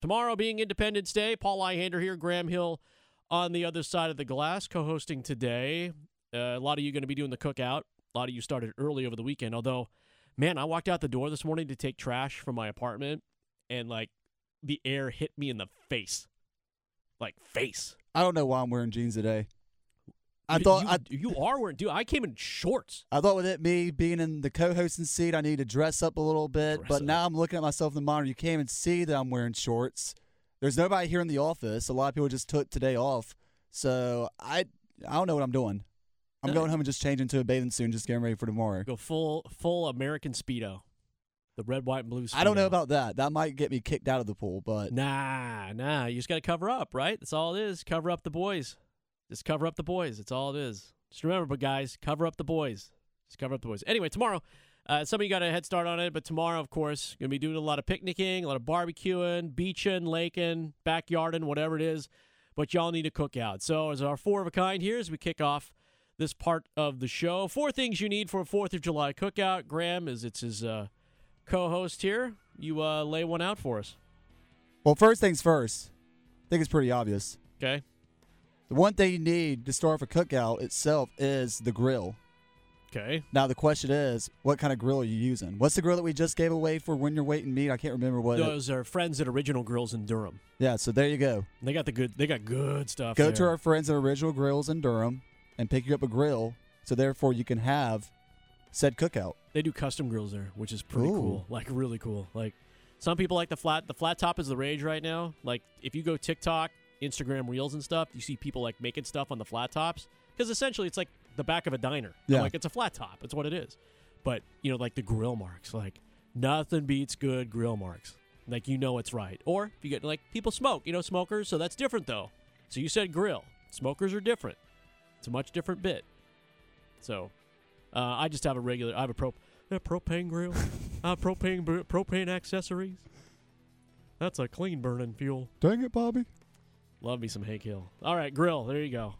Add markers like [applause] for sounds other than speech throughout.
Tomorrow being Independence Day, Paul Ihander here, Graham Hill on the other side of the glass, co-hosting today. Uh, a lot of you going to be doing the cookout. A lot of you started early over the weekend. Although, man, I walked out the door this morning to take trash from my apartment, and like the air hit me in the face, like face. I don't know why I'm wearing jeans today. I thought you, I, you are wearing, dude. I came in shorts. I thought with it me being in the co-hosting seat, I need to dress up a little bit. Dress but up. now I'm looking at myself in the monitor. You can't even see that I'm wearing shorts. There's nobody here in the office. A lot of people just took today off. So I I don't know what I'm doing. I'm Uh, going home and just changing to a bathing suit and just getting ready for tomorrow. Go full full American speedo, the red, white, and blue. Speedo. I don't know about that. That might get me kicked out of the pool, but Nah, nah. You just got to cover up, right? That's all it is. Cover up the boys. Just cover up the boys. That's all it is. Just remember, but guys, cover up the boys. Just cover up the boys. Anyway, tomorrow, uh, some of you got a head start on it, but tomorrow, of course, gonna be doing a lot of picnicking, a lot of barbecuing, beaching, laking, backyarding, whatever it is. But y'all need to cook out. So, as our four of a kind here, as we kick off this part of the show, four things you need for a Fourth of July cookout. Graham, is it's his uh, co-host here. You uh, lay one out for us, well, first things first. I think it's pretty obvious. okay? The one thing you need to start off a cookout itself is the grill. Okay. Now the question is, what kind of grill are you using? What's the grill that we just gave away for when you're waiting meat? I can't remember what. it- Those are friends at Original Grills in Durham. yeah, so there you go. They got the good. They got good stuff. Go there. to our friends at Original Grills in Durham and pick you up a grill, so therefore you can have said cookout. They do custom grills there, which is pretty Ooh. cool. Like really cool. Like some people like the flat. The flat top is the rage right now. Like if you go TikTok, Instagram Reels and stuff, you see people like making stuff on the flat tops because essentially it's like the back of a diner. I'm Yeah. Like it's a flat top. It's what it is. But you know, like the grill marks, like nothing beats good grill marks. Like you know it's right. Or if you get like people smoke, you know, smokers. So that's different though. So you said grill. Smokers are different. It's a much different bit. So uh, I just have a regular. I have a pro, a propane grill. [laughs] I have propane br- propane accessories. That's a clean burning fuel. Dang it, Bobby. Love me some Hank Hill. All right, grill. There you go.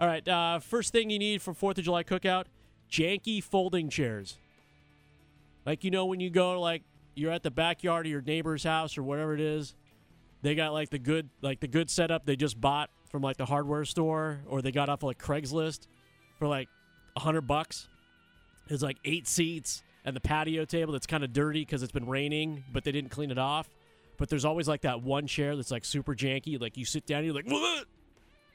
All right. Uh, first thing you need for Fourth of July cookout: janky folding chairs. Like you know when you go like you're at the backyard of your neighbor's house or whatever it is, they got like the good like the good setup they just bought from like the hardware store or they got off like Craigslist for like a hundred bucks. It's like eight seats and the patio table that's kind of dirty because it's been raining, but they didn't clean it off. But there's always like that one chair that's like super janky. Like you sit down, and you're like, what?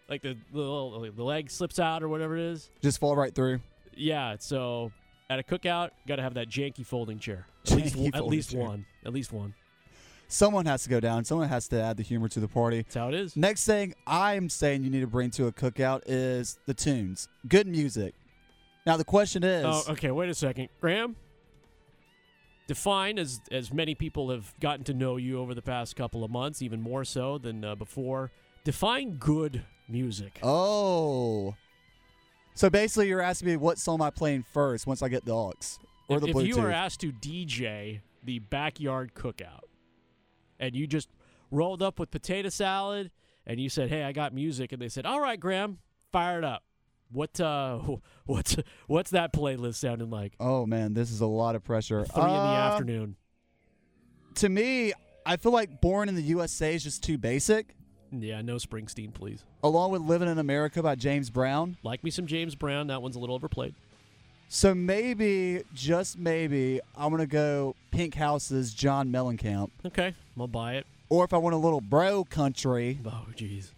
Like the the, little, the leg slips out or whatever it is. Just fall right through. Yeah. So at a cookout, got to have that janky folding chair. At least, Janky one, at least chair. one. At least one. Someone has to go down. Someone has to add the humor to the party. That's how it is. Next thing I'm saying you need to bring to a cookout is the tunes. Good music. Now the question is, Oh, okay. Wait a second, Graham. Define as as many people have gotten to know you over the past couple of months, even more so than uh, before. Define good music. oh. So basically, you're asking me what song am I playing first once I get the aux or if, the if you were asked to DJ the backyard cookout, and you just rolled up with potato salad, and you said, "Hey, I got music," and they said, "All right, Graham, fire it up." What uh, [laughs] what's what's that playlist sounding like? oh man, this is a lot of pressure. Three in the Uh, afternoon. To me, I feel like "Born in the USA" is just too basic. Yeah, no Springsteen, please. Along with "Living in America" by James Brown. Like me some James Brown. That one's a little overplayed. So maybe, just maybe, I'm gonna go Pink House's John Mellencamp. Okay, I'll buy it. Or if I want a little bro country, Oh, jeez.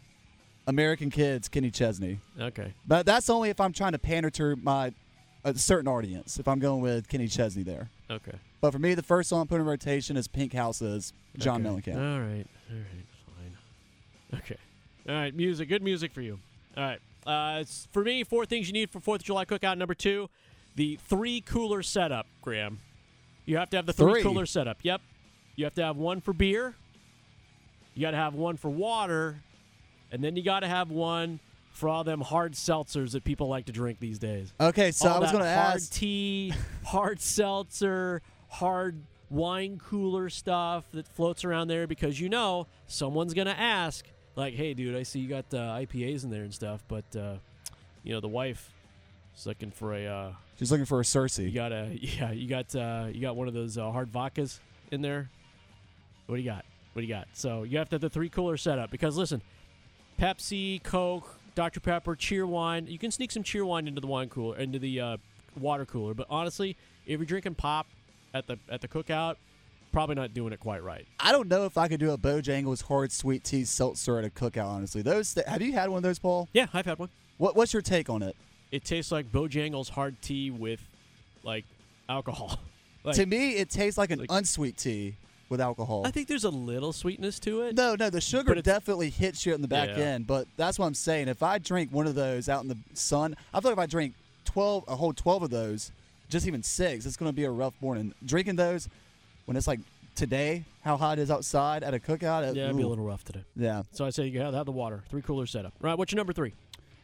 American Kids, Kenny Chesney. Okay. But that's only if I'm trying to pander to my a certain audience. If I'm going with Kenny Chesney there. Okay. But for me, the first song I put in rotation is Pink House's John okay. Mellencamp. All right. All right. Fine. Okay. All right. Music. Good music for you. All right. Uh, for me, four things you need for Fourth of July cookout. Number two, the three cooler setup. Graham, you have to have the three, Three? cooler setup. Yep. You have to have one for beer. You got to have one for water, and then you got to have one for all them hard seltzers that people like to drink these days. Okay, so all I was going to ask hard tea, [laughs] hard seltzer, hard wine cooler stuff that floats around there because you know someone's gonna ask, like, "Hey, dude, I see you got uh, IPAs in there and stuff, but uh, you know the wife is looking for a uh, She's looking for a Cersei. you got a [laughs] yeah you got uh, you got one of those uh, hard vodkas in there. What do you got? What do you got? So you have to have the three cooler setup because listen, Pepsi, Coke, Dr Pepper, Cheerwine. You can sneak some Cheerwine into the wine cooler, into the uh, water cooler. But honestly, if you're drinking pop at the at the cookout, probably not doing it quite right. I don't know if I could do a Bojangles hard sweet tea seltzer at a cookout. Honestly, those th- have you had one of those, Paul? Yeah, I've had one. What What's your take on it? It tastes like Bojangles hard tea with like alcohol. [laughs] Like, to me, it tastes like an like- unsweet tea with alcohol. I think there's a little sweetness to it. no, no, the sugar definitely hits you in the back Yeah. end. But that's what I'm saying. If I drink one of those out in the sun, I feel like if I drink twelve, a whole twelve of those, just even six, it's going to be a rough morning. Drinking those when it's like today, how hot it is outside at a cookout. it- yeah, it'd be a little rough today. Yeah. So I say you have, have the water, three cooler setup. Right, what's your number three?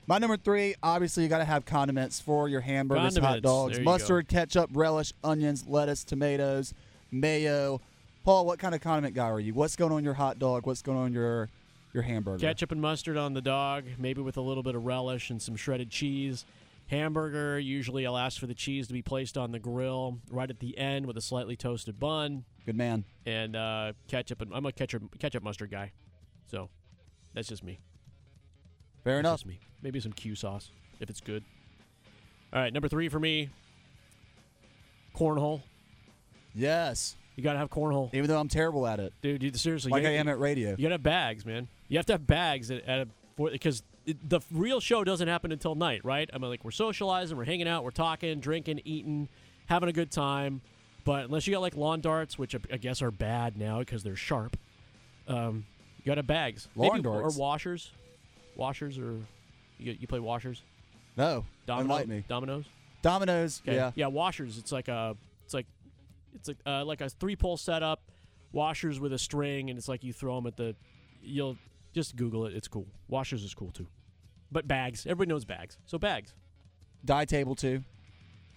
My number three, obviously, you got to have condiments for your hamburgers, hot dogs, go. mustard, ketchup, relish, onions, lettuce, tomatoes, mayo. Paul, what kind of condiment guy are you? What's going on your hot dog? What's going on your your hamburger? Ketchup and mustard on the dog, maybe with a little bit of relish and some shredded cheese. Hamburger, usually I'll ask for the cheese to be placed on the grill right at the end with a slightly toasted bun Good man. and uh, ketchup. And I'm a ketchup ketchup mustard guy, so that's just me. Fair That's enough. just me. Maybe some Q sauce if it's good. All right, number three for me. Cornhole. Yes. You gotta have cornhole, Even though I'm terrible at it, dude. You, seriously, like you, I am at radio. You gotta have bags, man. You have to have bags at, at a because the real show doesn't happen until night, right? I mean, like we're socializing, we're hanging out, we're talking, drinking, eating, having a good time. But unless you got like lawn darts, which I I guess are bad now because they're sharp, um, you got to have bags. Lawn Maybe, darts? or washers, washers, or you, you play washers. No. Domino, Enlighten me. Dominoes. Dominoes. Okay. Yeah. Yeah, washers. It's like a it's like it's like uh, like a three pole setup, washers with a string, and it's like you throw them at the. You'll just Google it. It's cool. Washers is cool too, but bags. Everybody knows bags. So bags. Die table too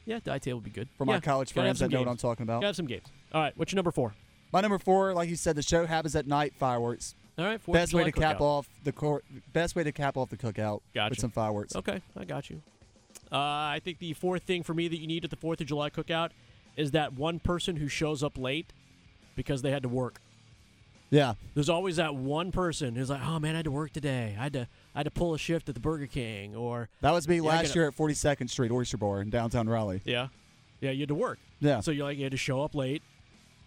Yeah, die table would be good for my Yeah, college friends that know what I'm talking about. Gotta have some games. All right, what's your number four? My number four, like you said, the show happens at night. Fireworks. All right, best way to cap cookout. off the cor- best way to cap off the cookout Gotcha. with some fireworks. Okay, I got you. Uh, I think the fourth thing for me that you need at the Fourth of July cookout is that one person who shows up late because they had to work. Yeah. There's always that one person who's like, "Oh man, I had to work today. I had to, I had to pull a shift at the Burger King." Or That was me Yeah, last gotta- year at 42nd Street Oyster Bar in downtown Raleigh. yeah, yeah, you had to work. Yeah. So you're like, you had to show up late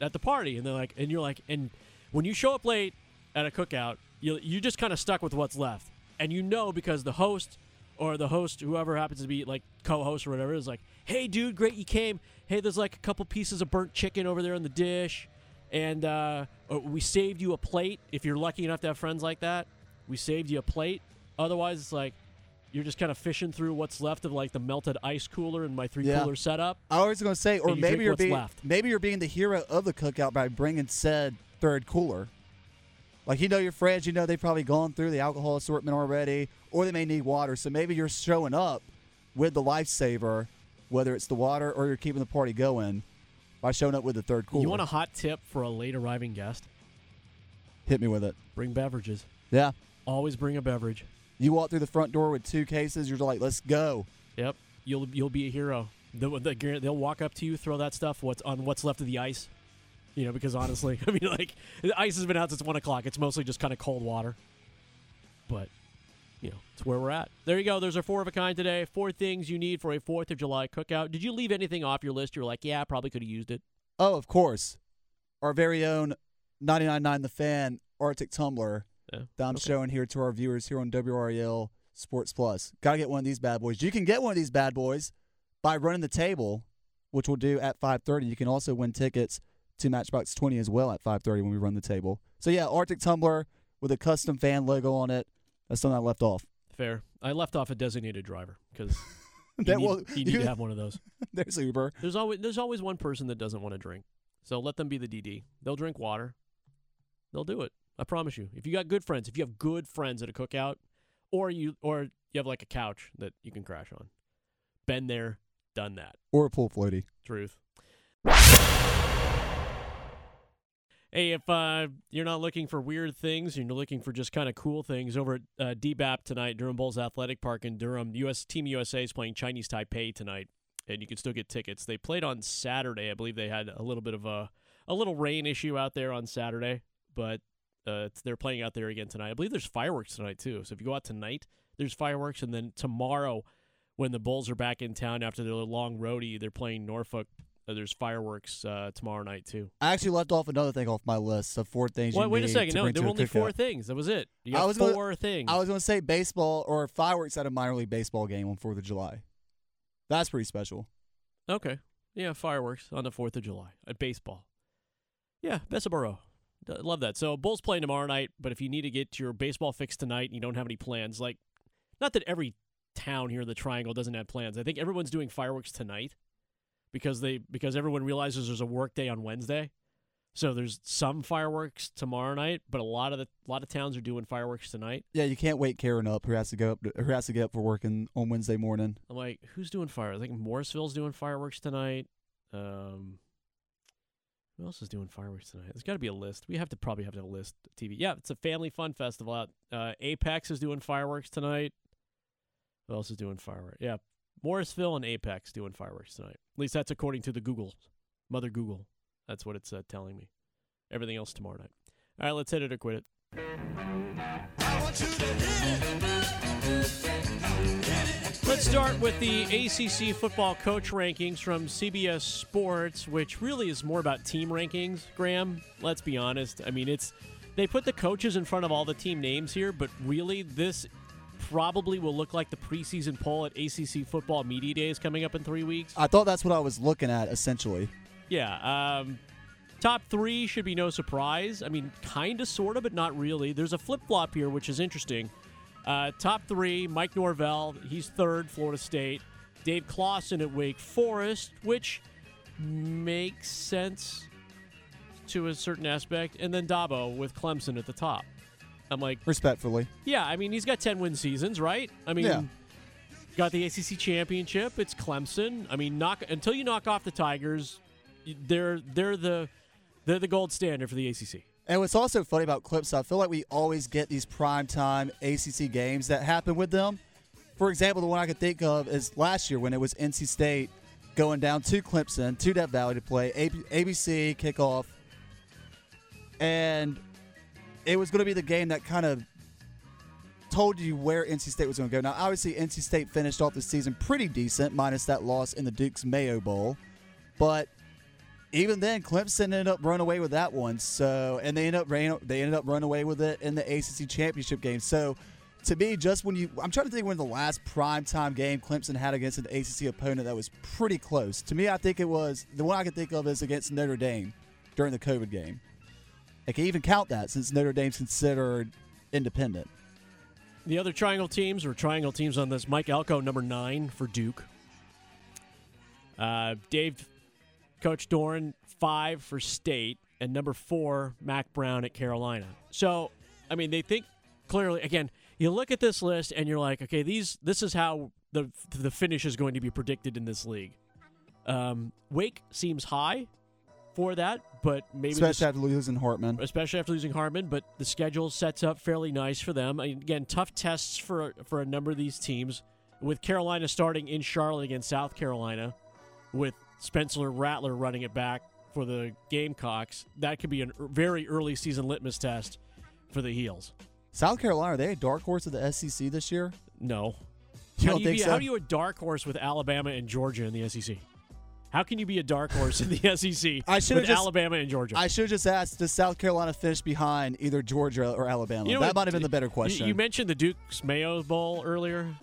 at the party, and they're like, and you're like, and when you show up late at a cookout, you you just kind of stuck with what's left, and you know because the host or the host, whoever happens to be like co-host or whatever, is like, "Hey, dude, great you came. Hey, there's like a couple pieces of burnt chicken over there in the dish, and uh, uh, we saved you a plate. If you're lucky enough to have friends like that, we saved you a plate. Otherwise, it's like." You're just kind of fishing through what's left of like the melted ice cooler in my three Yeah. cooler setup. I was going to say, or you maybe you're being left. maybe you're being the hero of the cookout by bringing said third cooler. Like you know your friends, you know they've probably gone through the alcohol assortment already, or they may need water. So maybe you're showing up with the lifesaver, whether it's the water or you're keeping the party going by showing up with the third cooler. You want a hot tip for a late arriving guest? hit me with it? Bring beverages. Yeah. Always bring a beverage. You walk through the front door with two cases. You're like, let's go. Yep. You'll you'll be a hero. They'll, they'll walk up to you, throw that stuff. What's on what's left of the ice? You know, because honestly, [laughs] I mean, like the ice has been out since one o'clock. It's mostly just kind of cold water. But you know, it's where we're at. There you go. There's our four of a kind today. Four things you need for a Fourth of July cookout. Did you leave anything off your list? You're like, yeah, I probably could have used it. Oh, of course. Our very own 99.9 The Fan Arctic Tumbler Yeah. that I'm Okay. showing here to our viewers here on WRAL Sports Plus. Got to get one of these bad boys. You can get one of these bad boys by running the table, which we'll do at 5:30. You can also win tickets to Matchbox 20 as well at 5:30 when we run the table. So yeah, Arctic Tumbler with a custom fan logo on it. That's something I left off. Fair. I left off a designated driver because [laughs] you, That need, will- you need to [laughs] have one of those. There's Uber. There's always there's always one person that doesn't want to drink. So let them be the DD. They'll drink water. They'll do it. I promise you. If you got good friends, if you have good friends at a cookout, or you or you have like a couch that you can crash on. Been there, done that. Or a pool floaty. Truth. Hey, if uh, you're not looking for weird things, you're looking for just kind of cool things over at uh, DBAP tonight, Durham Bulls Athletic Park in Durham. US Team USA is playing Chinese Taipei tonight, and you can still get tickets. They played on Saturday. I believe they had a little bit of a a little rain issue out there on Saturday, but Uh, they're playing out there again tonight. I believe there's fireworks tonight too. So if you go out tonight, there's fireworks, and then tomorrow, when the Bulls are back in town after their long roadie, they're playing Norfolk. There's fireworks uh, tomorrow night too. I actually left off another thing off my list of four things. Wait, wait a second. No, there were only four things. That was it. You I got was gonna- four things. I was going to say baseball or fireworks at a minor league baseball game on Fourth of July. That's pretty special. Okay. Yeah, fireworks on the 4th of July at baseball. Yeah, Bessaboro. Love that. So, Bulls playing tomorrow night, but if you need to get your baseball fixed tonight and you don't have any plans, like, not that every town here in the Triangle doesn't have plans. I think everyone's doing fireworks tonight because they because everyone realizes there's a work day on Wednesday. So there's some fireworks tomorrow night, but a lot of the a lot of towns are doing fireworks tonight. Yeah, you can't wake Karen up who has to go up to, who has to get up for work in, on Wednesday morning. I'm like, who's doing fire? I think Morrisville's doing fireworks tonight. Um, who else is doing fireworks tonight? There's got to be a list. We have to probably have to have a list. TV. Yeah, it's a family fun festival out. Uh, Apex is doing fireworks tonight. Who else is doing fireworks? Yeah, Morrisville and Apex doing fireworks tonight. At least that's according to the Google, Mother Google. That's what it's uh, telling me. Everything else tomorrow night. All right, let's hit it or quit it. Let's start with the ACC football coach rankings from CBS Sports, which really is more about team rankings, Graham. Let's be honest. I mean, it's they put the coaches in front of all the team names here, but really this probably will look like the preseason poll at ACC football media days coming up in 3 weeks. I thought that's what I was looking at essentially. Yeah. Um, top three should be no surprise. I mean, kind of, sort of, but not really. There's a flip flop here, which is interesting. Uh, top three Mike Norvell, he's third, Florida State. Dave Clawson at Wake Forest, which makes sense to a certain aspect. And then Dabo with Clemson at the top. I'm like, Respectfully, yeah, I mean, he's got 10 win seasons, right? I mean, Yeah. got the ACC championship. It's Clemson. I mean, knock until you knock off the Tigers, they're they're the they're the gold standard for the ACC. And what's also funny about clips, I feel like we always get these primetime ACC games that happen with them. For example, the one I could think of is last year when it was NC State going down to Clemson, to Death Valley to play ABC kickoff. And it was going to be the game that kind of told you where NC State was going to go. Now, obviously, NC State finished off the season pretty decent, minus that loss in the Duke's Mayo Bowl. But even then, Clemson ended up running away with that one. So, and they ended up ran, they ended up running away with it in the ACC championship game. So, to me, just when you, I'm trying to think when the last primetime game Clemson had against an ACC opponent that was pretty close. To me, I think it was the one I can think of is against Notre Dame during the COVID game. I can even count that since Notre Dame's considered independent. The other triangle teams or triangle teams on this: Mike Elko, number nine for Duke. Uh, Dave, Coach Doeren, five for State, and number four, Mack Brown at Carolina. So, I mean, they think clearly. Again, you look at this list and you're like, okay, these this is how the the finish is going to be predicted in this league. Um, Wake seems high for that, but maybe especially after losing Hartman. especially after losing Hartman, But the schedule sets up fairly nice for them. I mean, again, tough tests for for a number of these teams. With Carolina starting in Charlotte against South Carolina, with Spencer Rattler running it back for the Gamecocks, that could be a very early season litmus test for the Heels. South Carolina, are they a dark horse of the SEC this year? No, You how don't do you think be, so? How do you a dark horse with Alabama and Georgia in the SEC? How can you be a dark horse in the [laughs] SEC I with should've just- Alabama and Georgia? I should have just asked, does South Carolina finish behind either Georgia or Alabama? You know that what- might have been the better You- question. You, mentioned the Duke's Mayo Bowl earlier.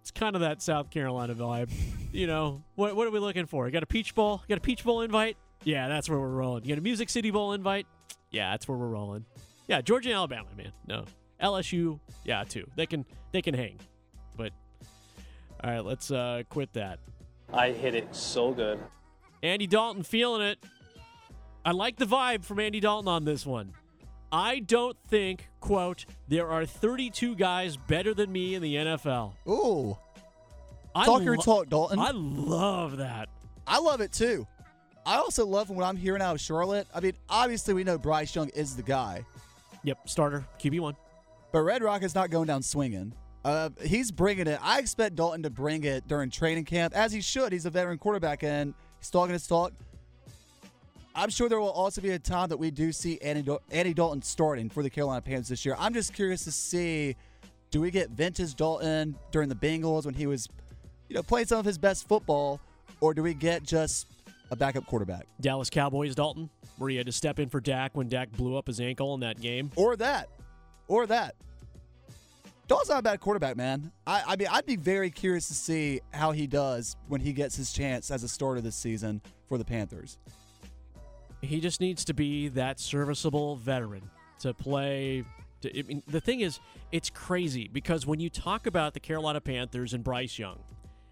It's kind of that South Carolina vibe. [laughs] you know, what what are we looking for? You got a Peach Bowl? You got a Peach Bowl invite? Yeah, that's where we're rolling. You got a Music City Bowl invite? Yeah, that's where we're rolling. Yeah, Georgia and Alabama, man. No. LSU, yeah, too. They can they can hang. But all right, let's uh, quit that. I hit it so good. Andy Dalton feeling it. I like the vibe from Andy Dalton on this one. I don't think, quote, there are 32 guys better than me in the NFL. Ooh, I talk your lo- talk, Dalton. I love that. I love it too. I also love when I'm hearing out of Charlotte. I mean, obviously we know Bryce Young is the guy, Yep, starter, QB1. but Red Rock is not going down swinging. Uh, he's bringing it. I expect Dalton to bring it during training camp, as he should. He's a veteran quarterback, and he's talking his talk. I'm sure there will also be a time that we do see Andy, Dal- Andy Dalton starting for the Carolina Panthers this year. I'm just curious to see do we get vintage Dalton during the Bengals when he was, you know, playing some of his best football, or do we get just a backup quarterback? Dallas Cowboys Dalton, where he had to step in for Dak when Dak blew up his ankle in that game. Or that. Or that. Dalton's not a bad quarterback, man. I, I mean, I'd be very curious to see how he does when he gets his chance as a starter this season for the Panthers. He just needs to be that serviceable veteran to play. To, I mean, the thing is, it's crazy because when you talk about the Carolina Panthers and Bryce Young,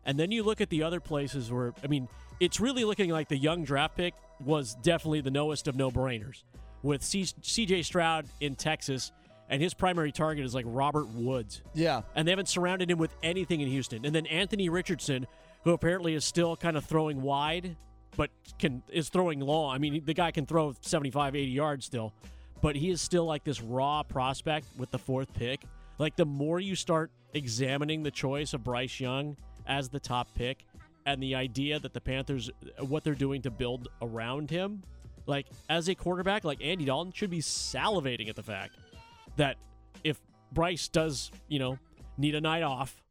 and then you look at the other places where, I mean, it's really looking like the young draft pick was definitely the knowest of no brainers with CJ Stroud in Texas, and his primary target is like Robert Woods. Yeah. and they haven't surrounded him with anything in Houston. And then Anthony Richardson, who apparently is still kind of throwing wide, but can is throwing long. I mean, the guy can throw 75, 80 yards still, but he is still like this raw prospect with the fourth pick. Like the more you start examining the choice of Bryce Young as the top pick and the idea that the Panthers what they're doing to build around him, like as a quarterback, like Andy Dalton should be salivating at the fact that if Bryce does, you know, need a night off,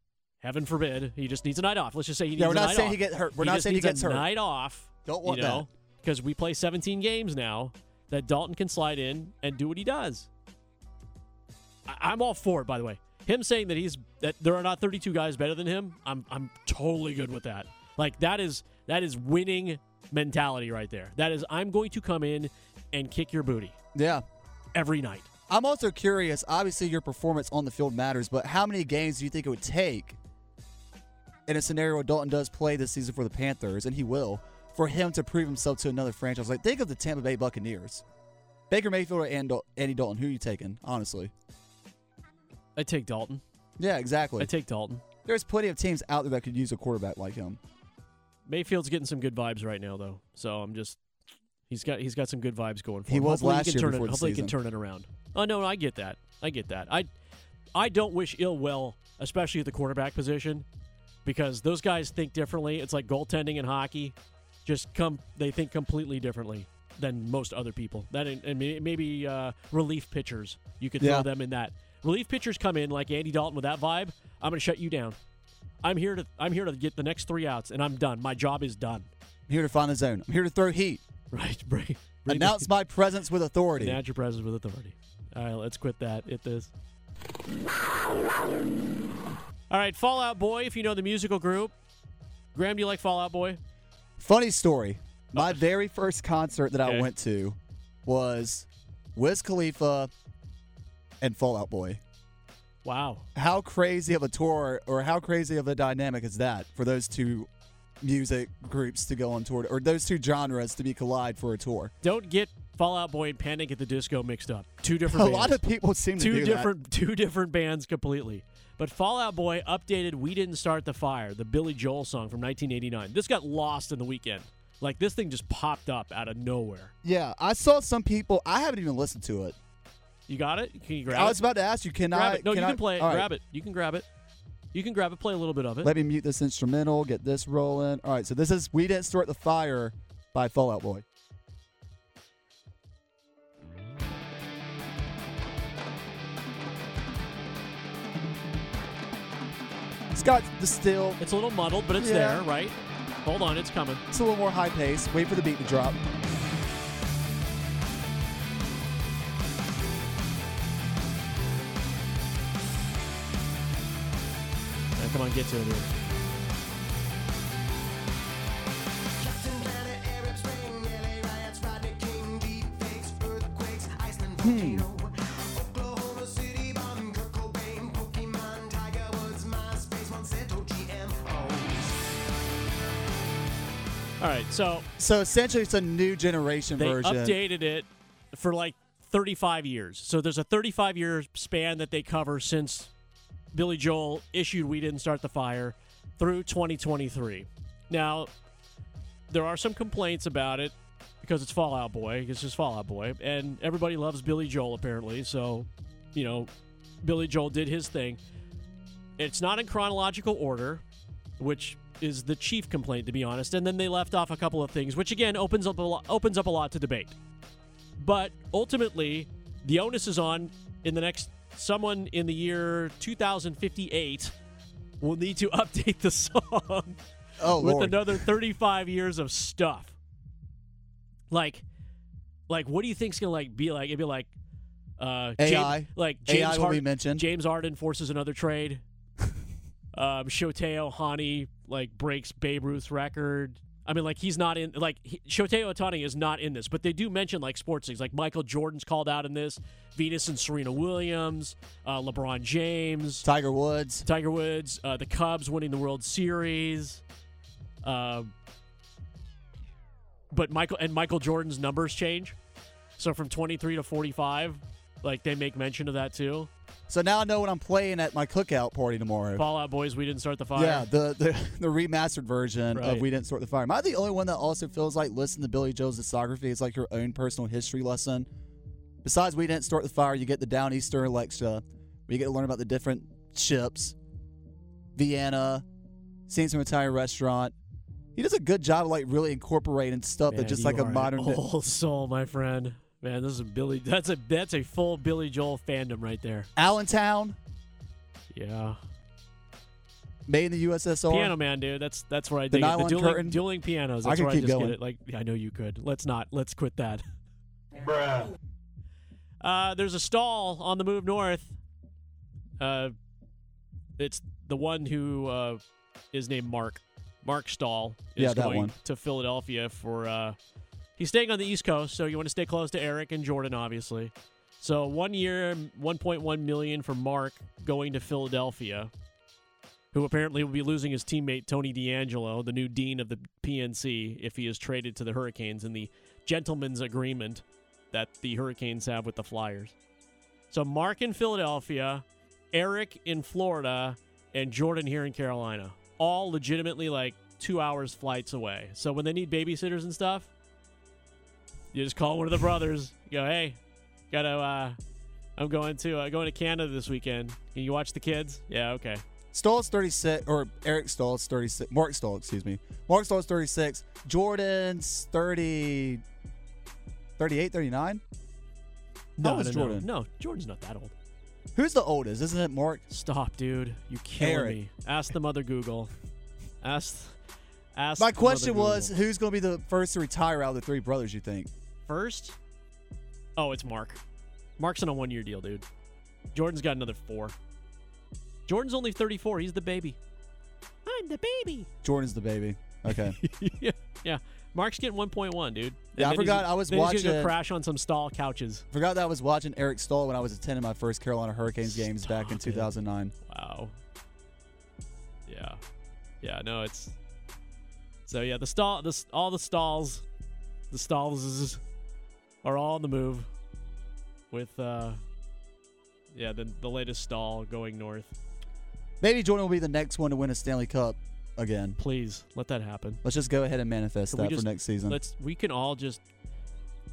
heaven forbid, he just needs a night off. Let's just say he needs. Yeah, we're not saying off. he get hurt. We're He not saying he gets a hurt. night off. Don't want you know, because we play 17 games now. That Dalton can slide in and do what he does. I- I'm all for it. By the way, him saying that he's that there are not 32 guys better than him. I'm I'm totally good with that. Like that is that is winning mentality right there. That is I'm going to come in and kick your booty Yeah. every night. I'm also curious. Obviously, your performance on the field matters, but how many games do you think it would take in a scenario where Dalton does play this season for the Panthers, and he will, for him to prove himself to another franchise? Like, think of the Tampa Bay Buccaneers. Baker Mayfield or Andy Dalton? Who are you taking, honestly? I take Dalton. Yeah, exactly. I take Dalton. There's plenty of teams out there that could use a quarterback like him. Mayfield's getting some good vibes right now, though. So I'm just he's got he's got some good vibes going for He him. was hopefully last he can year turn it, Hopefully he can turn it around. Oh no, I get that. I get that. I I don't wish ill will, especially at the quarterback position, because those guys think differently. It's like goaltending in hockey. Just come, they think completely differently than most other people. That and maybe uh, relief pitchers. You could Yeah. throw them in that. Relief pitchers come in like Andy Dalton with that vibe. I'm going to shut you down. I'm here to I'm here to get the next three outs, and I'm done. My job is done. I'm here to find the zone. I'm here to throw heat. Right. [laughs] Bring, bring Announce my presence with authority. Announce your presence with authority. All right, let's quit that. Hit this. All right, Fall Out Boy, if you know the musical group. Graham, do you like Fall Out Boy? Funny story. My oh. very first concert that Okay. I went to was Wiz Khalifa and Fall Out Boy. Wow. How crazy of a tour or how crazy of a dynamic is that for those two music groups to go on tour or those two genres to be collide for a tour? Don't get Fall Out Boy and Panic at the Disco mixed up. Two [laughs] A different bands. lot of people seem to two do different [laughs] two different bands completely. But Fall Out Boy updated "We Didn't Start the Fire," the Billy Joel song from 1989. This got lost in the weekend. Like this thing just popped up out of nowhere. Yeah, I saw some people. I haven't even listened to it. You got it? Can you grab I it? was about to ask you, can grab I? it. No, you I- can play it. right, Grab it. You can grab it. You can grab it. Play a little bit of it. Let me mute this instrumental. Get this rolling. All right, so this is "We Didn't Start the Fire" by Fall Out Boy. It's got the still. It's a little muddled, but it's Yeah. there, right? Hold on, it's coming. It's a little more high pace. Wait for the beat to drop. Now, come on, get to it here. Hmm. All right, so So essentially, it's a new generation they version. updated it for like 35 years. So there's a 35 year span that they cover since Billy Joel issued "We Didn't Start the Fire" through 2023. Now, there are some complaints about it because it's Fall Out Boy. It's just Fall Out Boy, and everybody loves Billy Joel apparently. So, you know, Billy Joel did his thing. It's not in chronological order, which is the chief complaint, to be honest. And then they left off a couple of things, which again opens up a lot, opens up a lot to debate. But ultimately, the onus is on in the next someone in the year 2058 will need to [laughs] update the song Oh with Lord. another 35 years of stuff. Like, like what do you think's gonna like be like? It'd be like uh, AI. James, like James AI will be Harden- mentioned. James Harden forces another trade. [laughs] um, Shohei Ohtani like breaks Babe Ruth's record. I mean, like he's not in. Like he, Shohei Ohtani is not in this, but they do mention like sports things. Like Michael Jordan's called out in this. Venus and Serena Williams, uh, LeBron James, Tiger Woods. Tiger Woods, uh, the Cubs winning the World Series. Uh, but Michael and Michael Jordan's numbers change, so from 23 to 45, like they make mention of that too. So now I know what I'm playing at my cookout party tomorrow. Fall Out Boys, we didn't start the fire. Yeah, the, the [laughs] the remastered version Right. of We Didn't Start the Fire. Am I the only one that also feels like listening to Billy Joel's discography is like your own personal history lesson? Besides We Didn't Start the Fire, you get the Downeaster Alexa, where you get to learn about the different ships, Vienna, scenes from Italian restaurant. He does a good job of like really incorporating stuff Man, that just like a modern old soul, my friend. Man, this is Billy. [laughs] That's a that's a full Billy Joel fandom right there. Allentown, Yeah, made in the USSR. Piano Man, dude. That's that's where I The dig it. The dueling, curtain. dueling pianos. I That's could where I keep just going. get it. Like yeah, I know you could. Let's not. Let's quit that. [laughs] Bruh. Uh, there's a Staal on the move north. Uh, it's the one who uh, is named Mark. Marc Staal is Yeah, that going one. to Philadelphia for. Uh, he's staying on the East Coast, so you want to stay close to Eric and Jordan, obviously. So one year, 1.1 million for Mark going to Philadelphia, who apparently will be losing his teammate Tony DeAngelo, the new dean of the PNC, if he is traded to the Hurricanes in the gentleman's agreement that the Hurricanes have with the Flyers. So Mark in Philadelphia, Eric in Florida, and Jordan here in Carolina. All legitimately like two hours flights away. So when they need babysitters and stuff, you just call one of the brothers. You go, hey, gotta. Uh, I'm going to uh, going to Canada this weekend. Can you watch the kids? Yeah, okay. Staal's 36, or Eric Staal's 36. Marc Staal, excuse me. Marc Staal's 36. Jordan's 30, 38, 39. No, no, no, Jordan? no. Jordan's not that old. Who's the oldest? Isn't it Mark? Stop, dude. You killing Eric. me. Ask the mother Google. Ask. Ask. My question was who's going to be the first to retire out of the three brothers, you think? First. Oh, it's Mark. Mark's on a one-year deal, dude. Jordan's got another four. Jordan's only 34. He's the baby. I'm the baby. Jordan's the baby. Okay. [laughs] yeah, yeah. Mark's getting 1.1, dude. And Yeah, I forgot I was then He's gonna watching- crash on some Staal couches. Forgot that I was watching Eric Staal when I was attending my first Carolina Hurricanes games back in Stop it. 2009. Wow. Yeah. Yeah. No, it's. So yeah, the Staal, the all the Staals, the Staals are all on the move. With uh, yeah, the the latest Staal going north. Maybe Jordan will be the next one to win a Stanley Cup again. Please let that happen. Let's just go ahead and manifest Can we that just- for next season. Let's we can all just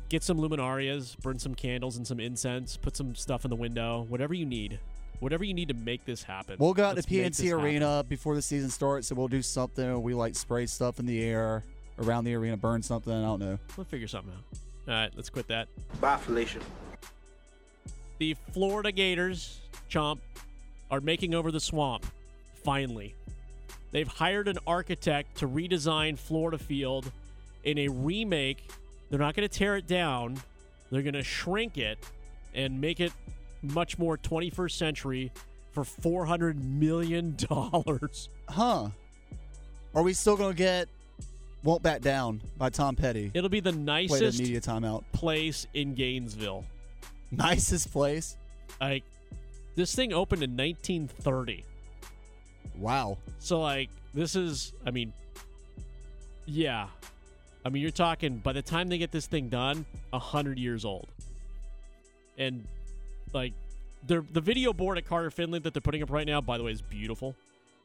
get some luminarias, burn some candles and some incense, put some stuff in the window, whatever you need, whatever you need to make this happen. We'll go out Let's to make PNC happen. Arena before the season starts, and we'll do something. We like spray stuff in the air around the arena, burn something. I don't know. We'll figure something out. All right, let's quit that. Bye, Felicia. The Florida Gators, Chomp, are making over the swamp. Finally. They've hired an architect to redesign Florida Field in a remake. They're not going to tear it down, they're going to shrink it and make it much more 21st century for $400 million. Huh? Are we still gonna get "Won't Back Down" by Tom Petty? It'll be the nicest media timeout. place in Gainesville. Nicest place. Like, this thing opened in 1930. Wow. So like this is I mean yeah. I mean you're talking by the time they get this thing done, a hundred years old. And like the the video board at Carter Finley that they're putting up right now, by the way, is beautiful.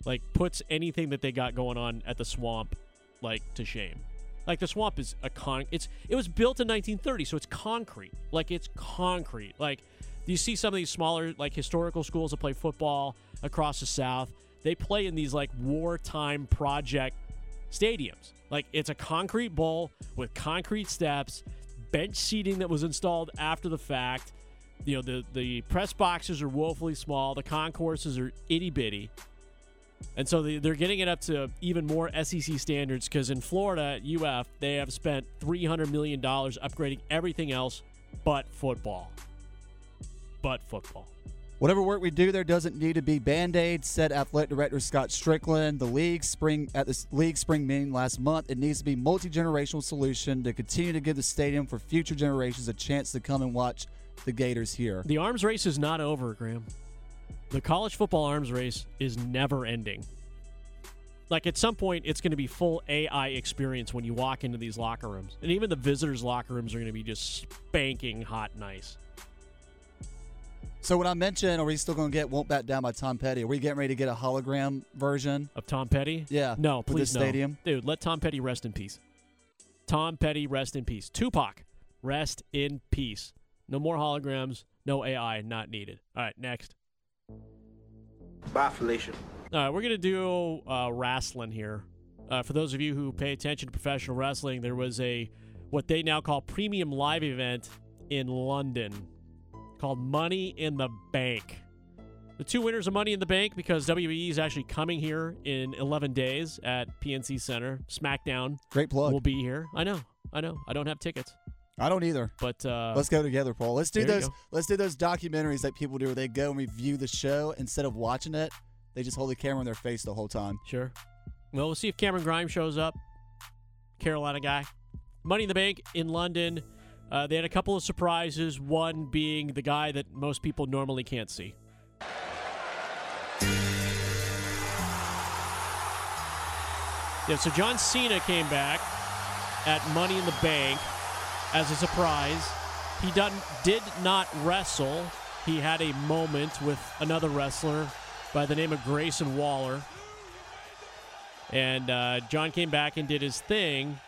Like puts anything that they got going on at the swamp like to shame. Like the swamp is a con it's it was built in 1930, so it's concrete. Like it's concrete. Like you see some of these smaller like historical schools that play football across the south. they play in these like wartime project stadiums. Like it's a concrete bowl with concrete steps, bench seating that was installed after the fact. You know, the the press boxes are woefully small, the concourses are itty bitty. And so they, they're getting it up to even more SEC standards because in Florida, at UF, they have spent $300 million upgrading everything else but football. But football. Whatever work we do there doesn't need to be band-aid, said athletic director Scott Stricklin. The league spring at the league spring meeting last month, it needs to be multi-generational solution to continue to give the stadium for future generations a chance to come and watch the Gators here. The arms race is not over, Graham. The college football arms race is never ending. Like at some point, it's going to be full AI experience when you walk into these locker rooms, and even the visitors' locker rooms are going to be just spanking hot and nice. So when I mentioned, are we still going to get "Won't Back Down" by Tom Petty? Are we getting ready to get a hologram version? Of Tom Petty? Yeah. No, please no. stadium. Dude, let Tom Petty rest in peace. Tom Petty, rest in peace. Tupac, rest in peace. No more holograms, no AI, not needed. All right, next. Bye, Felicia. All right, we're going to do uh, wrestling here. Uh, for those of you who pay attention to professional wrestling, there was a what they now call premium live event in London called Money in the Bank. The two winners of Money in the Bank, because WWE is actually coming here in 11 days at PNC Center. SmackDown Great plug. will be here. I know, I know. I don't have tickets, I don't either. but uh, Let's go together, Paul. Let's do those. Let's do those documentaries that people do where they go and review the show instead of watching it. They just hold the camera in their face the whole time. Sure. Well, we'll see if Cameron Grimes shows up. Carolina guy. Money in the Bank in London. Uh, they had a couple of surprises. One being the guy that most people normally can't see. Yeah, so John Cena came back at Money in the Bank as a surprise. He done, did not wrestle. He had a moment with another wrestler by the name of Grayson Waller. And uh, John came back and did his thing.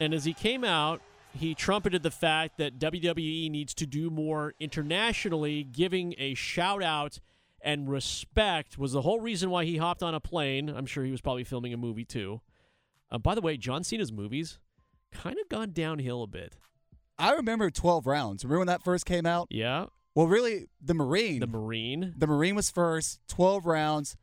And as he came out, he trumpeted the fact that WWE needs to do more internationally, giving a shout out and respect was the whole reason why he hopped on a plane. I'm sure he was probably filming a movie too. Uh, by the way, John Cena's movies kind of gone downhill a bit. I remember 12 rounds. Remember when that first came out? Yeah, Well, really, the Marine. The Marine. The Marine was first, 12 rounds.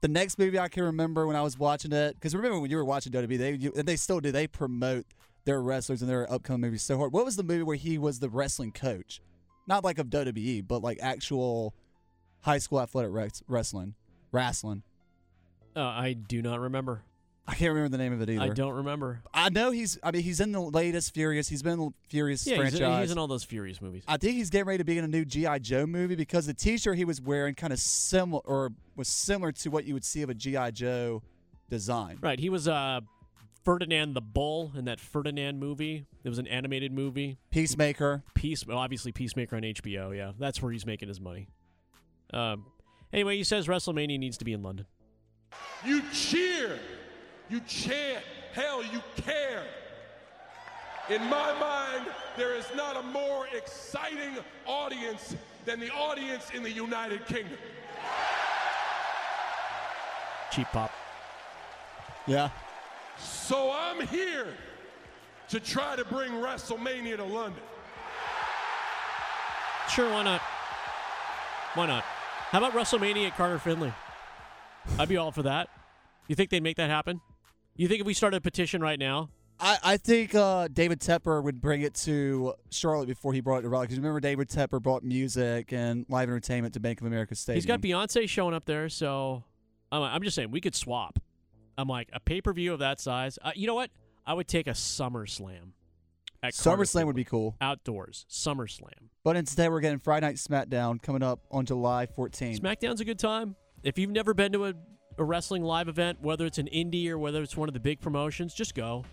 The next movie I can remember when I was watching it, because remember when you were watching WWE, they you, and they still do. They promote their wrestlers and their upcoming movies so hard. What was the movie where he was the wrestling coach? Not like of WWE, but like actual high school athletic wrestling, wrestling. Uh, I do not remember. I can't remember the name of it either. I don't remember. I know he's. I mean, he's in the latest Furious. He's been in the Furious Yeah, he's, franchise. he's in all those Furious movies. I think he's getting ready to be in a new GI Joe movie because the T-shirt he was wearing kind of similar or was similar to what you would see of a GI Joe design. Right. He was uh, Ferdinand the Bull in that Ferdinand movie. It was an animated movie. Peacemaker. Peace, well, obviously Peacemaker on HBO. Yeah, that's where he's making his money. Um, anyway, he says WrestleMania needs to be in London. You cheer. You chant. Hell, you care. In my mind, there is not a more exciting audience than the audience in the United Kingdom. Cheap pop. Yeah. So I'm here to try to bring WrestleMania to London. Sure, why not? Why not? How about WrestleMania at Carter Finley? I'd be all for that. You think they'd make that happen? You think if we started a petition right now, I, I think uh, David Tepper would bring it to Charlotte before he brought it to Raleigh. Because remember, David Tepper brought music and live entertainment to Bank of America Stadium. he's got Beyonce showing up there, so I'm, I'm just saying we could swap. I'm like a pay per view of that size. Uh, you know what? I would take a SummerSlam. At Carter SummerSlam would be cool. outdoors. SummerSlam. But instead, we're getting Friday Night SmackDown coming up on July 14th. SmackDown's a good time. If you've never been to a, a wrestling live event, whether it's an indie or whether it's one of the big promotions, just go.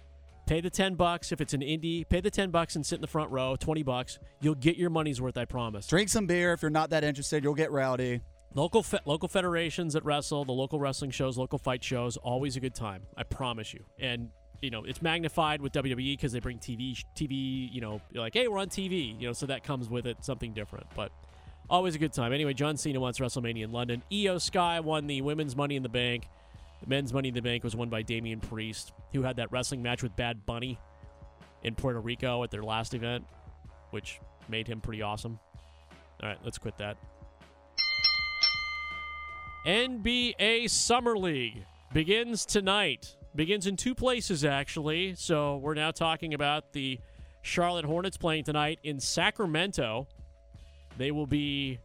Pay the 10 bucks if it's an indie. Pay the 10 bucks and sit in the front row, 20 bucks. You'll get your money's worth, I promise. Drink some beer. If you're not that interested, you'll get rowdy. Local fe- local federations that wrestle, the local wrestling shows, local fight shows, always a good time. I promise you. And you know, it's magnified with WWE because they bring TV, TV. You know, you're like, hey, we're on TV. You know, so that comes with it something different. But Always a good time. Anyway, John Cena wants WrestleMania in London. Iyo Sky won the women's Money in the Bank. The men's Money in the Bank was won by Damian Priest, who had that wrestling match with Bad Bunny in Puerto Rico at their last event, which made him pretty awesome. All right, let's quit that. NBA Summer League begins tonight. Begins in two places, actually. So we're now talking about the Charlotte Hornets playing tonight in Sacramento. They will be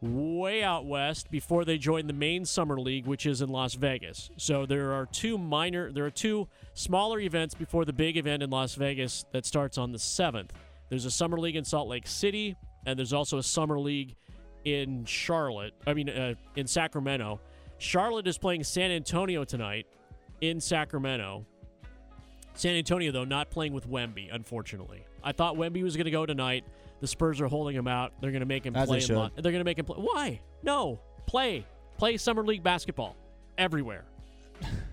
way out west before they join the main summer league, which is in Las Vegas. So there are two minor, there are two smaller events before the big event in Las Vegas that starts on the seventh. There's a summer league in Salt Lake City, and there's also a summer league in Charlotte. I mean, uh, in Sacramento. Charlotte is playing San Antonio tonight in Sacramento. San Antonio, though, not playing with Wemby, unfortunately. I thought Wemby was going to go tonight. The Spurs are holding him out. They're going to make him As they play. in should. Lo- they're going to make him play. Why? No. Play. Play summer league basketball everywhere.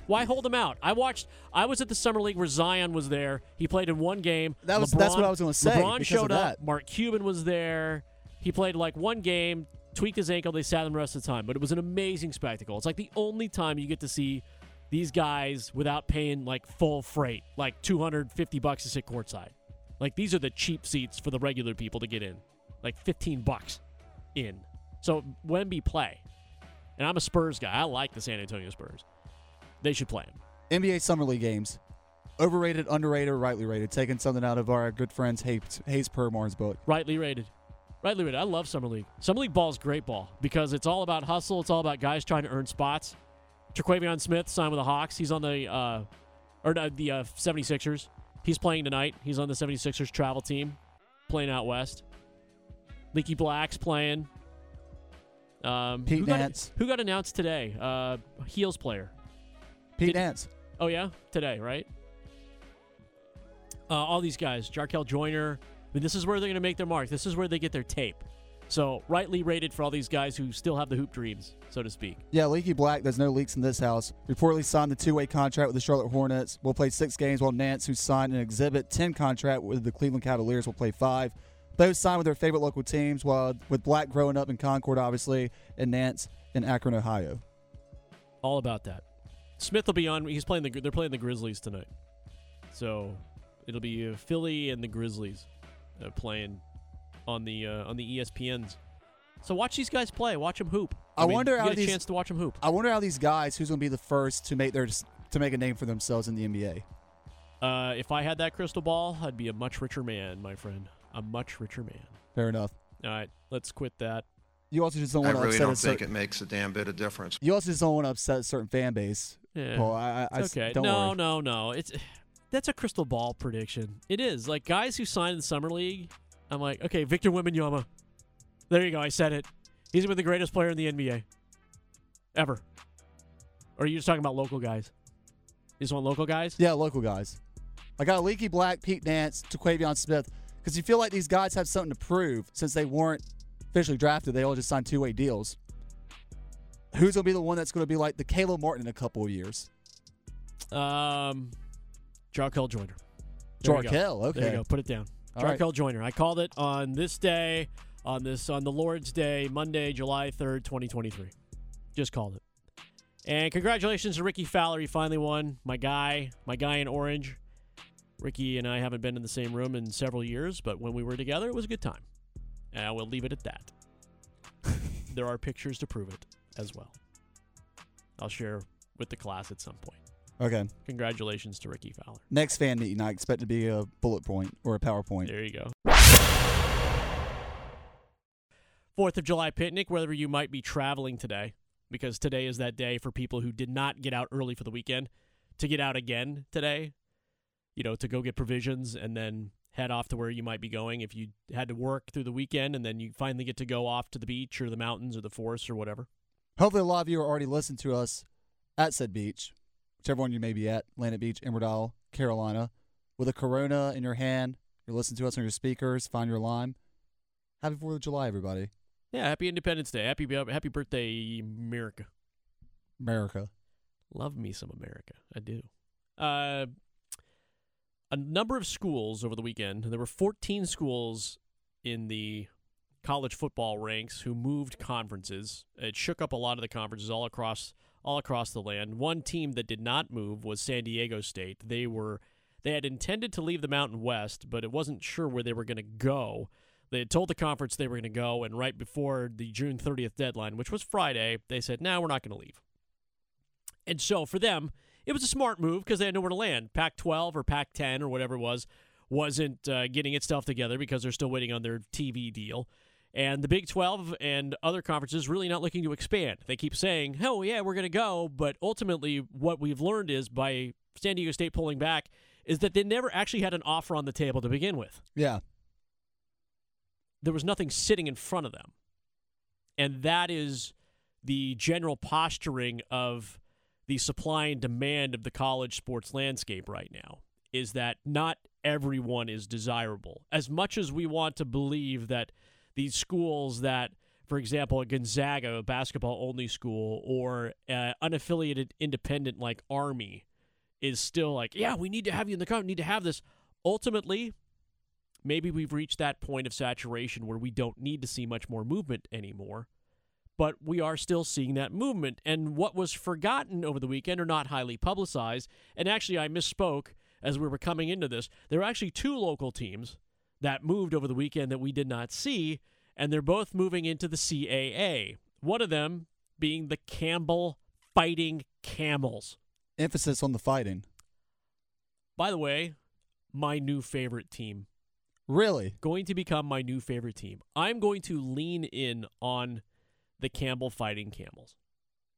Why hold him out? I watched. I was at the summer league where Zion was there. He played in one game. That was- that's what I was gonna say, LeBron showed up. Mark Cuban was there. He played like one game, tweaked his ankle. They sat him the rest of the time. But it was an amazing spectacle. It's like the only time you get to see these guys without paying like full freight, like 250 bucks to sit courtside. Like these are the cheap seats for the regular people to get in, like 15 bucks in. So Wemby play, and I'm a Spurs guy. I like the San Antonio Spurs. They should play him. NBA Summer League games. Overrated, underrated, or rightly rated. Taking something out of our good friends Hayes, Hayes Permar's book. Rightly rated. Rightly rated. I love Summer League. Summer League ball is great ball because it's all about hustle. It's all about guys trying to earn spots. Terquavion Smith signed with the Hawks. He's on the uh, or no, the uh, 76ers. He's playing tonight. He's on the 76ers travel team, playing out west. Leaky Black's playing. Um, Pete who got, who got announced today? Uh, Heels player. Pete Did- Nance. Oh yeah, today, right? Uh, all these guys, Jarkel Joiner. I mean, this is where they're going to make their mark. This is where they get their tape. So rightly rated for all these guys who still have the hoop dreams, so to speak. Yeah, Leaky Black, there's no leaks in this house. Reportedly signed the two way contract with the Charlotte Hornets. Will play six games, while Nance, who signed an Exhibit 10 contract with the Cleveland Cavaliers, will play five. Both signed with their favorite local teams, while with Black growing up in Concord, obviously, and Nance in Akron, Ohio. All about that. Smith will be on. He's playing the. They're playing the Grizzlies tonight, so it'll be uh, Philly and the Grizzlies uh, playing on the uh, on the ESPNs. So watch these guys play. Watch them hoop. I mean, wonder you how get a these- chance to watch them hoop. I wonder how these guys, who's going to be the first to make their to make a name for themselves in the NBA. Uh, if I had that crystal ball, I'd be a much richer man, my friend. A much richer man. Fair enough. All right, let's quit that. You also just don't want to really upset don't a think certain. it makes a damn bit of difference. You also just don't want to upset a certain fan base. Yeah. Well, I, I, I It's okay. Don't no, worry. no, no. It's [sighs] that's a crystal ball prediction. It is like guys who signed in the summer league. I'm like, okay, Victor Wembanyama. There you go. I said it. He's been the greatest player in the NBA ever. Or are you just talking about local guys? You just want local guys? Yeah, local guys. I got Leaky Black, Pete Nance, Terquavion Smith, because you feel like these guys have something to prove since they weren't officially drafted. They all just signed two way deals. Who's gonna be the one that's gonna be like the Caleb Martin in a couple of years? Um, Jarkel Joiner. There you go. Jarkel, okay. There you go. Put it down. All right. Jarkel Joiner. I called it on this day, on this on the Lord's Day, Monday, July third, twenty twenty three. Just called it. And congratulations to Rickie Fowler. He finally won. My guy, my guy in orange. Rickie and I haven't been in the same room in several years, but when we were together, it was a good time. And I will leave it at that. [laughs] there are pictures to prove it as well. I'll share with the class at some point. Okay. Congratulations to Rickie Fowler. Next fan meeting, I expect to be a bullet point or a PowerPoint. There you go. Fourth of July picnic, whether you might be traveling today, because today is that day for people who did not get out early for the weekend to get out again today. You know, to go get provisions and then head off to where you might be going if you had to work through the weekend and then you finally get to go off to the beach or the mountains or the forest or whatever. Hopefully, a lot of you are already listening to us at said beach, whichever one you may be at, Atlantic Beach, Emerald Isle, Carolina, with a Corona in your hand. You're listening to us on your speakers. Find your lime. Happy Fourth of July, everybody. Yeah, happy Independence Day. Happy happy birthday, America. America. Love me some America. I do. Uh, a number of schools over the weekend. There were 14 schools in the college football ranks who moved conferences. It shook up a lot of the conferences all across all across the land. One team that did not move was San Diego State. They were they had intended to leave the Mountain West, but it wasn't sure where they were going to go. They had told the conference they were going to go, and right before the June 30th deadline, which was Friday, they said, "No, we're not going to leave." And so for them, it was a smart move because they had nowhere to land. Pac-12 or Pac-10 or whatever it was wasn't uh, getting its stuff together because they're still waiting on their TV deal. And the Big 12 and other conferences really not looking to expand. They keep saying, "Oh yeah, we're going to go," but ultimately, what we've learned is by San Diego State pulling back is that they never actually had an offer on the table to begin with. Yeah. There was nothing sitting in front of them, and that is the general posturing of the supply and demand of the college sports landscape right now. Is that not everyone is desirable? As much as we want to believe that these schools that, for example, Gonzaga, a basketball only school, or uh, unaffiliated independent like Army, is still like, yeah, we need to have you in the company, need to have this. Ultimately, maybe we've reached that point of saturation where we don't need to see much more movement anymore. But we are still seeing that movement. And what was forgotten over the weekend or not highly publicized, and actually I misspoke as we were coming into this, there are actually two local teams that moved over the weekend that we did not see, and they're both moving into the CAA. One of them being the Campbell Fighting Camels. Emphasis on the fighting. By the way, my new favorite team. Really? Going to become my new favorite team. I'm going to lean in on the Campbell Fighting Camels.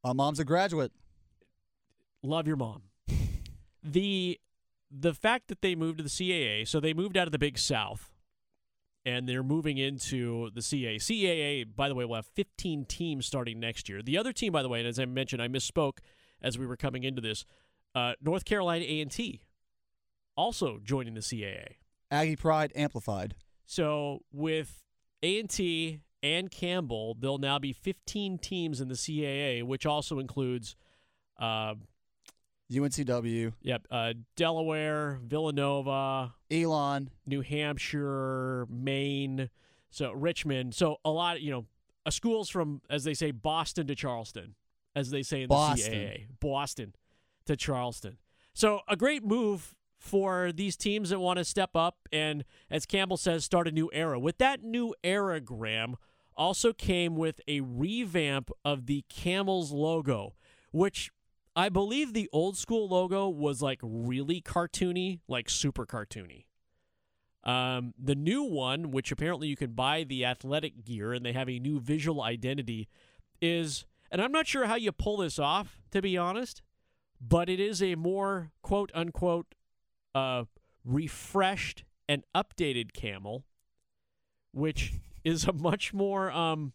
My mom's a graduate. Love your mom. [laughs] the the fact that they moved to the CAA, so they moved out of the Big South, and they're moving into the CAA. CAA, by the way, will have 15 teams starting next year. The other team, by the way, and as I mentioned, I misspoke as we were coming into this. Uh, North Carolina A&T also joining the CAA. Aggie Pride amplified. So with A&T and Campbell, there'll now be 15 teams in the CAA, which also includes uh, UNCW, Yep. Uh, Delaware, Villanova, Elon. New Hampshire, Maine, so Richmond. So a lot, you know, uh, schools from, as they say, Boston to Charleston, as they say in the Boston. CAA. Boston to Charleston. So a great move for these teams that want to step up and, as Campbell says, start a new era. With that new era, Graham, also came with a revamp of the Camels logo, which I believe the old school logo was like really cartoony, like super cartoony. Um, the new one, which apparently you can buy the athletic gear and they have a new visual identity, is, and I'm not sure how you pull this off, to be honest, but it is a more quote unquote uh, refreshed and updated camel, which is a much more um,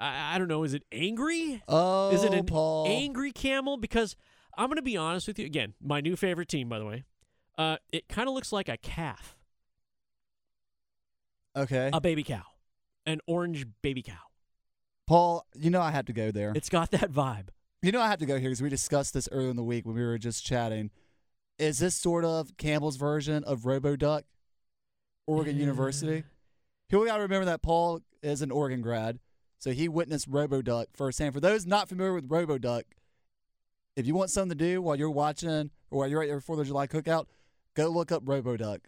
I, I don't know, is it angry? Oh, Is it an Paul. angry camel? Because I'm going to be honest with you. Again, my new favorite team, by the way. Uh, it kind of looks like a calf, Okay. a baby cow, an orange baby cow. Paul, you know I had to go there. It's got that vibe. You know I have to go here because we discussed this earlier in the week when we were just chatting. Is this sort of Campbell's version of RoboDuck, Oregon University? We got to remember that Paul is an Oregon grad, so he witnessed RoboDuck firsthand. For those not familiar with RoboDuck, if you want something to do while you're watching or while you're at your Fourth of July cookout, go look up RoboDuck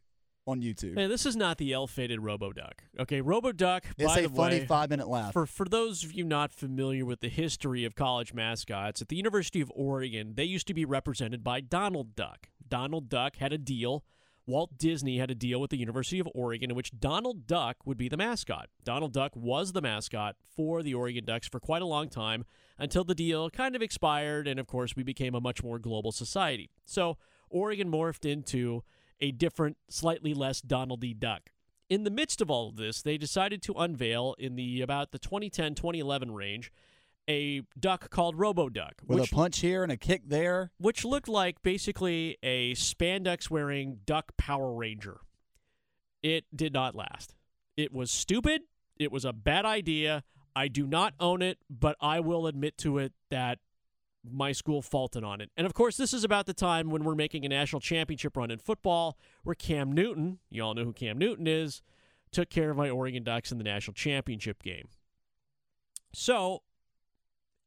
on YouTube. Hey, this is not the ill-fated RoboDuck. Okay, RoboDuck. It's by a funny way, five minute laugh. For for those of you not familiar with the history of college mascots, at the University of Oregon, they used to be represented by Donald Duck. Donald Duck had a deal. Walt Disney had a deal with the University of Oregon in which Donald Duck would be the mascot. Donald Duck was the mascot for the Oregon Ducks for quite a long time until the deal kind of expired, and of course, we became a much more global society. So Oregon morphed into a different, slightly less Donaldy Duck. In the midst of all of this, they decided to unveil in the about the 2010-2011 range a duck called RoboDuck, with which a punch here and a kick there. which looked like basically a spandex wearing duck Power Ranger. It did not last. It was stupid. It was a bad idea. I do not own it, but I will admit to it that my school faulted on it. And of course, this is about the time when we're making a national championship run in football, where Cam Newton, you all know who Cam Newton is, took care of my Oregon Ducks in the national championship game. So,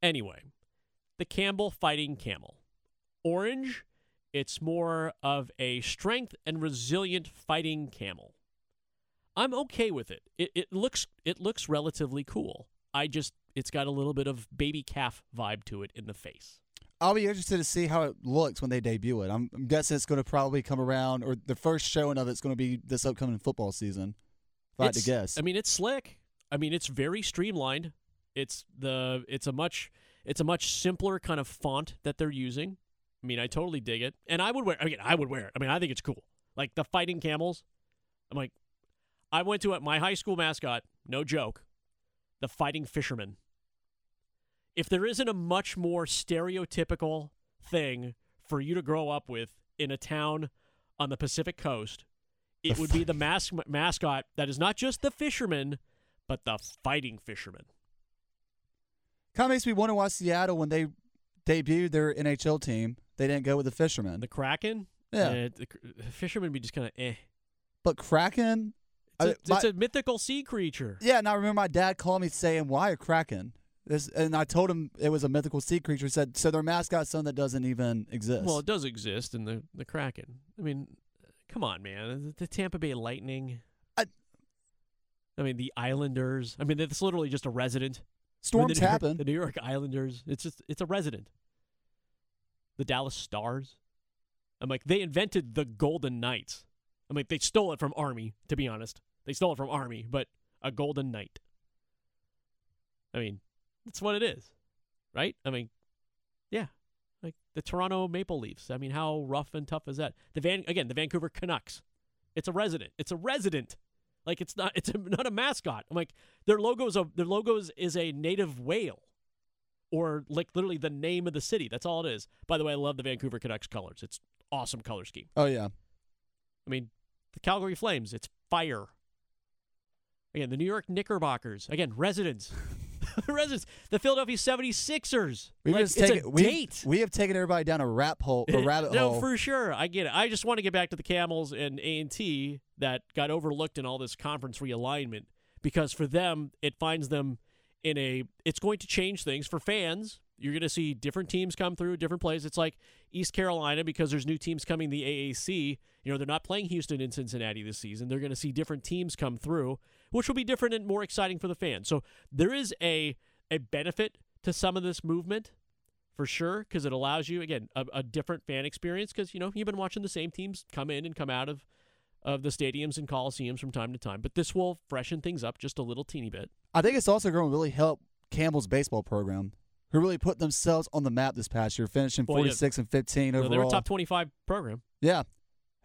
anyway, the Campbell Fighting Camel. Orange, it's more of a strength and resilient fighting camel. I'm okay with it. It it looks it looks relatively cool. I just it's got a little bit of baby calf vibe to it in the face. I'll be interested to see how it looks when they debut it. I'm, I'm guessing it's going to probably come around, or the first showing of it's going to be this upcoming football season. If I had to guess. I mean, it's slick. I mean, it's very streamlined. It's the it's a much it's a much simpler kind of font that they're using. I mean, I totally dig it, and I would wear. Again, I would wear it. I mean, I think it's cool. Like the fighting camels. I'm like, I went to it. My high school mascot, no joke, the fighting fisherman. If there isn't a much more stereotypical thing for you to grow up with in a town on the Pacific coast, it The would be the mas- mascot that is not just the fisherman, but the fighting fisherman. Kind of makes me wonder why Seattle, when they debuted their NHL team, they didn't go with the fisherman. The Kraken, Yeah. uh, the, the fisherman would be just kind of eh. but Kraken, It's, a, I- it's my- a mythical sea creature. yeah, and I remember my dad calling me saying, "Why a Kraken?" This, and I told him it was a mythical sea creature. He said, "So their mascot's something that doesn't even exist." Well, it does exist in the the Kraken. I mean, come on, man. The, the Tampa Bay Lightning. I- I mean, the Islanders. I mean, it's literally just a resident. Storms the New York- happen. The New York Islanders. It's just it's a resident. The Dallas Stars. I'm like they invented the Golden Knights. I'm like they stole it from Army. To be honest, they stole it from Army, but a Golden Knight. I mean, that's what it is, right? I mean, yeah, like the Toronto Maple Leafs. I mean, how rough and tough is that? The Van again, the Vancouver Canucks. It's a resident. It's a resident. Like it's not. [laughs] It's a, not a mascot. I'm like their logos. A, their logos is a native whale, or like literally the name of the city. That's all it is. By the way, I love the Vancouver Canucks colors. It's awesome color scheme. oh yeah, I mean, the Calgary Flames. It's fire. Again, the New York Knickerbockers. Again, residents. [laughs] [laughs] residents. The Philadelphia 76ers. we like, just it's take a we date. we have taken everybody down a rap hole, a [laughs] rabbit no, hole. No, for sure. I get it. I just want to get back to the Camels and A and T that got overlooked in all this conference realignment because for them it finds them in a. It's going to change things for fans. You're going to see different teams come through, different plays. It's like East Carolina because there's new teams coming the AAC. You know they're not playing Houston and Cincinnati this season. They're going to see different teams come through, which will be different and more exciting for the fans. So there is a a benefit to some of this movement for sure because it allows you again a, a different fan experience because you know you've been watching the same teams come in and come out of of the stadiums and coliseums from time to time but this will freshen things up just a little teeny bit I think it's also going to really help Campbell's baseball program, who really put themselves on the map this past year, finishing Well, yeah. 46 and 15 No, overall. they were a top 25 program Yeah.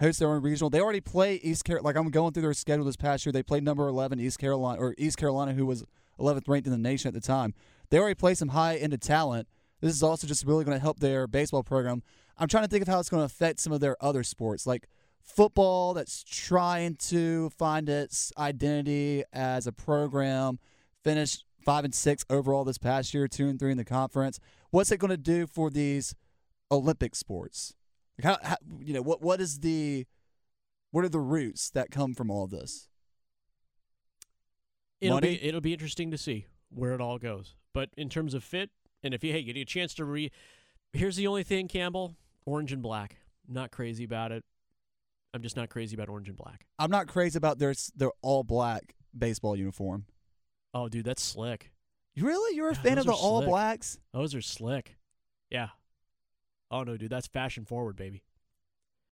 Host their own regional. They already play East Carolina. Like I'm going through their schedule this past year. They played number 11 East Carolina or East Carolina, who was 11th ranked in the nation at the time. They already play some high end talent. This is also just really going to help their baseball program. I'm trying to think of how it's going to affect some of their other sports, like football, that's trying to find its identity as a program. Finished five and six overall this past year, two and three in the conference. What's it going to do for these Olympic sports? Like how, how you know what what is the what are the roots that come from all of this? it'll Money? be it'll be interesting to see where it all goes but in terms of fit and if you hey get a chance to re here's the only thing campbell orange and black not crazy about it i'm just not crazy about orange and black I'm not crazy about their their all black baseball uniform. oh dude that's slick Really, you're a Yeah, fan of the all slick. blacks? those are slick yeah oh no dude that's fashion forward baby